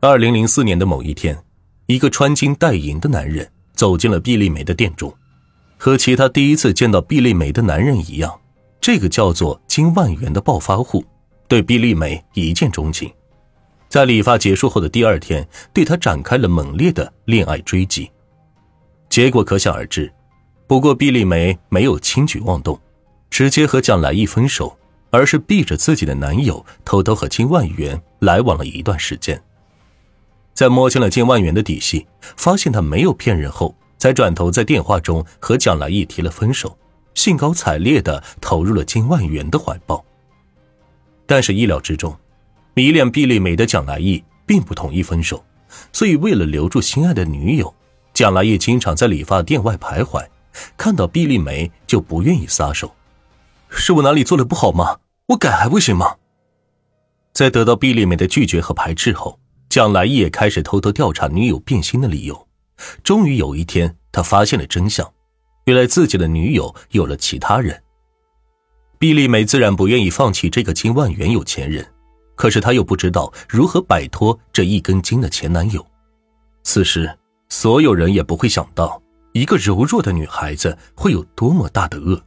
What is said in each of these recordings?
二零零四年的某一天，一个穿金戴银的男人走进了毕丽梅的店中。和其他第一次见到毕丽梅的男人一样，这个叫做金万元的暴发户对毕丽梅一见钟情，在理发结束后的第二天，对她展开了猛烈的恋爱追击。结果可想而知。不过毕丽梅没有轻举妄动，直接和蒋来义分手，而是避着自己的男友偷偷和金万元来往了一段时间。在摸清了金万元的底细，发现他没有骗人后。才转头在电话中和蒋来义提了分手，兴高采烈的投入了金万元的怀抱。但是意料之中，迷恋毕丽美的蒋来义并不同意分手，所以为了留住心爱的女友，蒋来义经常在理发店外徘徊，看到毕丽梅就不愿意撒手。是我哪里做的不好吗？我改还不行吗？在得到毕丽梅的拒绝和排斥后，蒋来义也开始偷偷调查女友变心的理由。终于有一天，他发现了真相，原来自己的女友有了其他人。毕丽美自然不愿意放弃这个金万元有钱人，可是她又不知道如何摆脱这一根筋的前男友。此时，所有人也不会想到，一个柔弱的女孩子会有多么大的恶。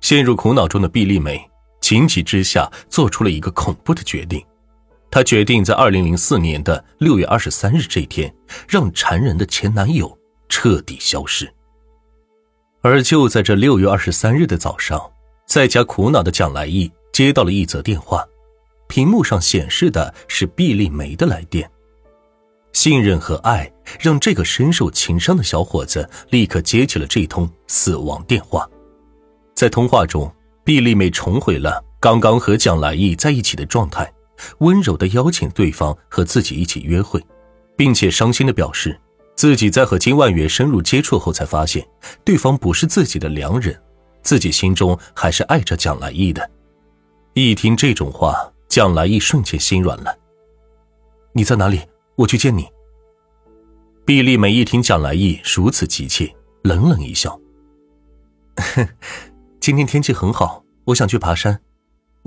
陷入苦恼中的毕丽美，情急之下做出了一个恐怖的决定。她决定在二零零四年的六月二十三日这一天，让缠人的前男友彻底消失。而就在这六月二十三日的早上，在家苦恼的蒋来义接到了一则电话，屏幕上显示的是毕丽梅的来电。信任和爱让这个深受情伤的小伙子立刻接起了这通死亡电话。在通话中，毕丽梅重回了刚刚和蒋来义在一起的状态。温柔的邀请对方和自己一起约会，并且伤心的表示，自己在和金万元深入接触后才发现，对方不是自己的良人，自己心中还是爱着蒋来义的。一听这种话，蒋来义瞬间心软了。你在哪里？我去见你。毕丽美一听蒋来义如此急切，冷冷一笑：“ 今天天气很好，我想去爬山。”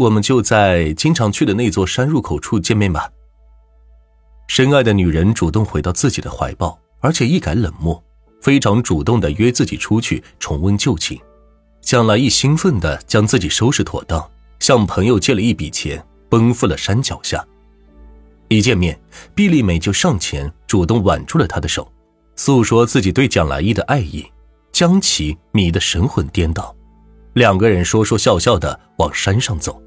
我们就在经常去的那座山入口处见面吧。深爱的女人主动回到自己的怀抱，而且一改冷漠，非常主动的约自己出去重温旧情。蒋来义兴奋的将自己收拾妥当，向朋友借了一笔钱，奔赴了山脚下。一见面，毕丽美就上前主动挽住了他的手，诉说自己对蒋来义的爱意，将其迷得神魂颠倒。两个人说说笑笑的往山上走，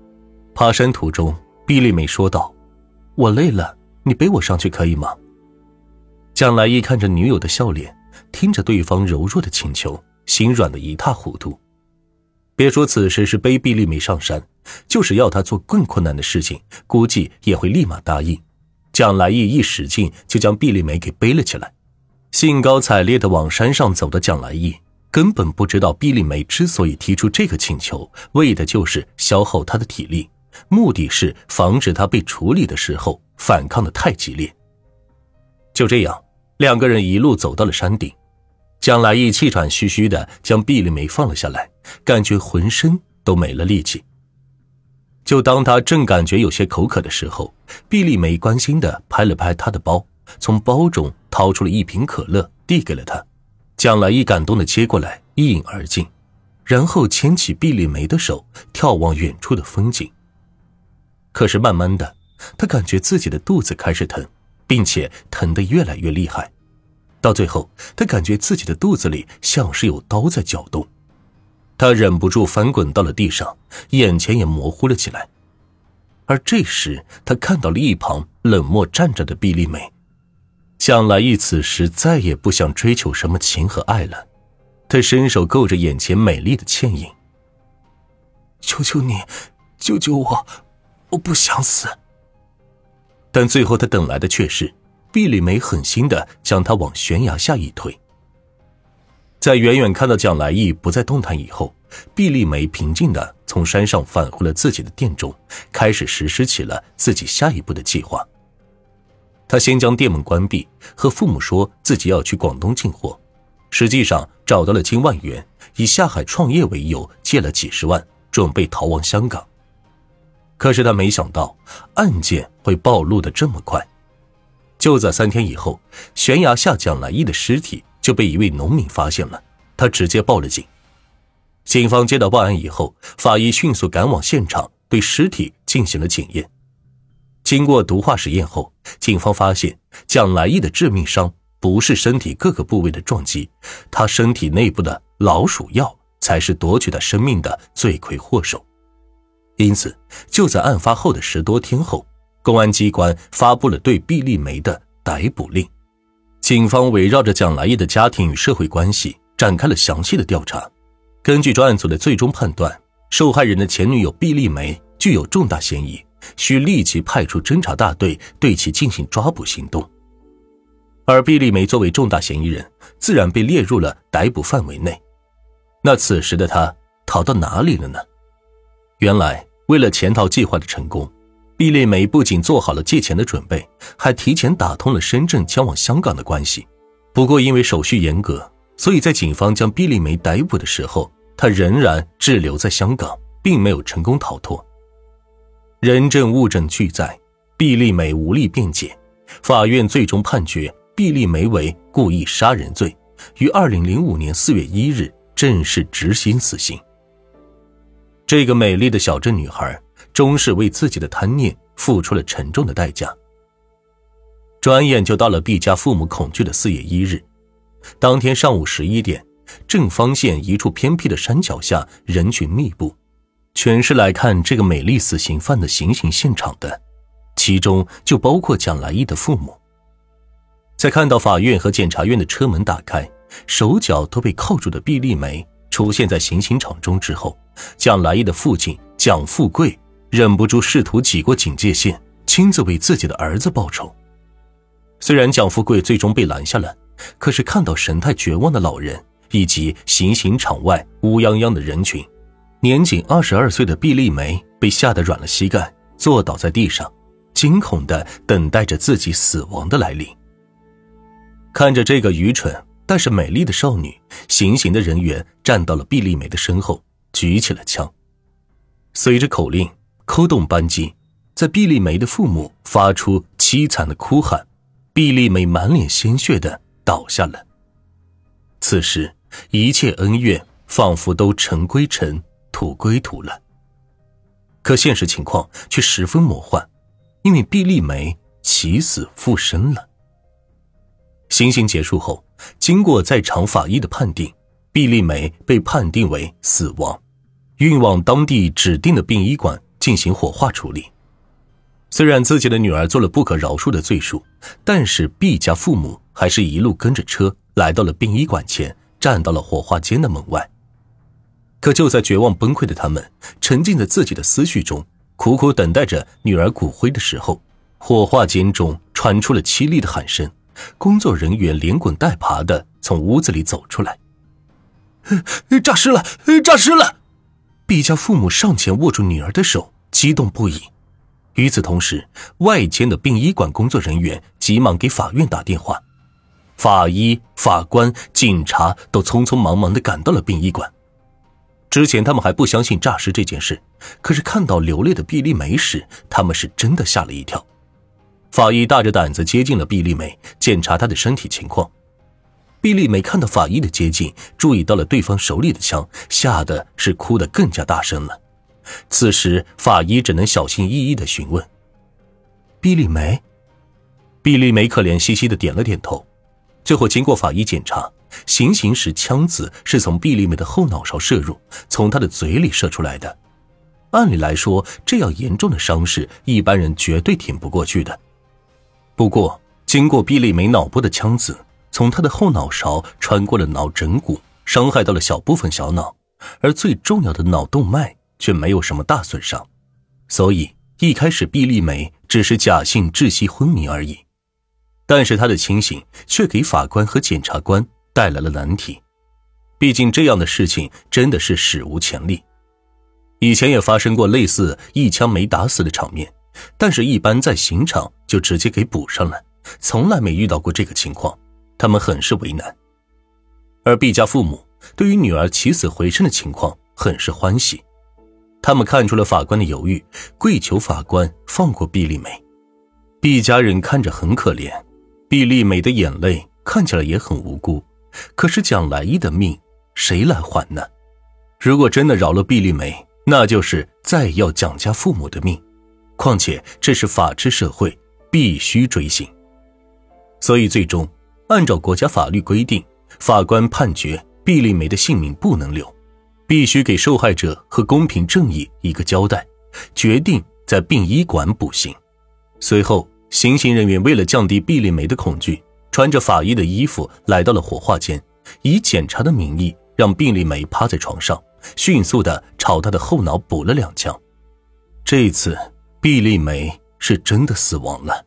爬山途中，毕丽美说道：“我累了，你背我上去可以吗？”蒋来义看着女友的笑脸，听着对方柔弱的请求，心软的一塌糊涂。别说此时是背毕丽美上山，就是要他做更困难的事情，估计也会立马答应。蒋来义一使劲，就将毕丽美给背了起来，兴高采烈的往山上走的蒋来义。根本不知道，毕丽梅之所以提出这个请求，为的就是消耗她的体力，目的是防止他被处理的时候反抗的太激烈。就这样，两个人一路走到了山顶，蒋来义气喘吁吁的将毕丽梅放了下来，感觉浑身都没了力气。就当他正感觉有些口渴的时候，毕丽梅关心的拍了拍他的包，从包中掏出了一瓶可乐，递给了他。蒋来义感动的接过来，一饮而尽，然后牵起毕丽梅的手，眺望远处的风景。可是慢慢的，他感觉自己的肚子开始疼，并且疼得越来越厉害，到最后，他感觉自己的肚子里像是有刀在搅动，他忍不住翻滚到了地上，眼前也模糊了起来。而这时，他看到了一旁冷漠站着的毕丽梅。向来一此时再也不想追求什么情和爱了，他伸手够着眼前美丽的倩影。求求你，救救我，我不想死。但最后他等来的却是毕丽梅狠心的将他往悬崖下一推。在远远看到蒋来义不再动弹以后，毕丽梅平静的从山上返回了自己的店中，开始实施起了自己下一步的计划。他先将店门关闭，和父母说自己要去广东进货，实际上找到了金万元，以下海创业为由借了几十万，准备逃往香港。可是他没想到案件会暴露的这么快，就在三天以后，悬崖下蒋来义的尸体就被一位农民发现了，他直接报了警。警方接到报案以后，法医迅速赶往现场，对尸体进行了检验。经过毒化实验后，警方发现蒋来义的致命伤不是身体各个部位的撞击，他身体内部的老鼠药才是夺取他生命的罪魁祸首。因此，就在案发后的十多天后，公安机关发布了对毕丽梅的逮捕令。警方围绕着蒋来义的家庭与社会关系展开了详细的调查。根据专案组的最终判断，受害人的前女友毕丽梅具有重大嫌疑。需立即派出侦查大队对其进行抓捕行动，而毕丽梅作为重大嫌疑人，自然被列入了逮捕范围内。那此时的她逃到哪里了呢？原来，为了潜逃计划的成功，毕丽梅不仅做好了借钱的准备，还提前打通了深圳前往香港的关系。不过，因为手续严格，所以在警方将毕丽梅逮捕的时候，她仍然滞留在香港，并没有成功逃脱。人证物证俱在，毕丽梅无力辩解，法院最终判决毕丽梅为故意杀人罪，于二零零五年四月一日正式执行死刑。这个美丽的小镇女孩，终是为自己的贪念付出了沉重的代价。转眼就到了毕家父母恐惧的四月一日，当天上午十一点，正方县一处偏僻的山脚下，人群密布。全是来看这个美丽死刑犯的行刑现场的，其中就包括蒋来义的父母。在看到法院和检察院的车门打开，手脚都被铐住的毕丽梅出现在行刑场中之后，蒋来义的父亲蒋富贵忍不住试图挤过警戒线，亲自为自己的儿子报仇。虽然蒋富贵最终被拦下了，可是看到神态绝望的老人以及行刑场外乌泱泱的人群。年仅二十二岁的毕丽梅被吓得软了膝盖，坐倒在地上，惊恐的等待着自己死亡的来临。看着这个愚蠢但是美丽的少女，行刑的人员站到了毕丽梅的身后，举起了枪。随着口令，扣动扳机，在毕丽梅的父母发出凄惨的哭喊，毕丽梅满脸鲜血的倒下了。此时，一切恩怨仿佛都尘归尘。土归土了，可现实情况却十分魔幻，因为毕丽梅起死复生了。行刑结束后，经过在场法医的判定，毕丽梅被判定为死亡，运往当地指定的殡仪馆进行火化处理。虽然自己的女儿做了不可饶恕的罪数，但是毕家父母还是一路跟着车来到了殡仪馆前，站到了火化间的门外。可就在绝望崩溃的他们沉浸在自己的思绪中，苦苦等待着女儿骨灰的时候，火化间中传出了凄厉的喊声。工作人员连滚带爬的从屋子里走出来：“诈尸了！诈尸了！”毕家父母上前握住女儿的手，激动不已。与此同时，外间的殡仪馆工作人员急忙给法院打电话，法医、法官、警察都匆匆忙忙的赶到了殡仪馆。之前他们还不相信诈尸这件事，可是看到流泪的毕丽梅时，他们是真的吓了一跳。法医大着胆子接近了毕丽梅，检查她的身体情况。毕丽梅看到法医的接近，注意到了对方手里的枪，吓得是哭得更加大声了。此时，法医只能小心翼翼的询问：“毕丽梅。”毕丽梅可怜兮兮的点了点头。最后，经过法医检查。行刑时，枪子是从毕丽梅的后脑勺射入，从她的嘴里射出来的。按理来说，这样严重的伤势，一般人绝对挺不过去的。不过，经过毕丽梅脑部的枪子，从他的后脑勺穿过了脑枕骨，伤害到了小部分小脑，而最重要的脑动脉却没有什么大损伤。所以，一开始毕丽梅只是假性窒息昏迷而已。但是她的清醒却给法官和检察官。带来了难题，毕竟这样的事情真的是史无前例。以前也发生过类似一枪没打死的场面，但是一般在刑场就直接给补上了，从来没遇到过这个情况，他们很是为难。而毕家父母对于女儿起死回生的情况很是欢喜，他们看出了法官的犹豫，跪求法官放过毕丽梅。毕家人看着很可怜，毕丽美的眼泪看起来也很无辜，可是蒋来义的命谁来还呢？如果真的饶了毕丽美，那就是再要蒋家父母的命。况且这是法治社会，必须追刑。所以最终，按照国家法律规定，法官判决毕丽梅的性命不能留，必须给受害者和公平正义一个交代，决定在殡仪馆补刑。随后，行刑人员为了降低毕丽梅的恐惧，穿着法医的衣服来到了火化间，以检查的名义让毕丽梅趴在床上，迅速的朝她的后脑补了两枪。这次。毕丽梅是真的死亡了。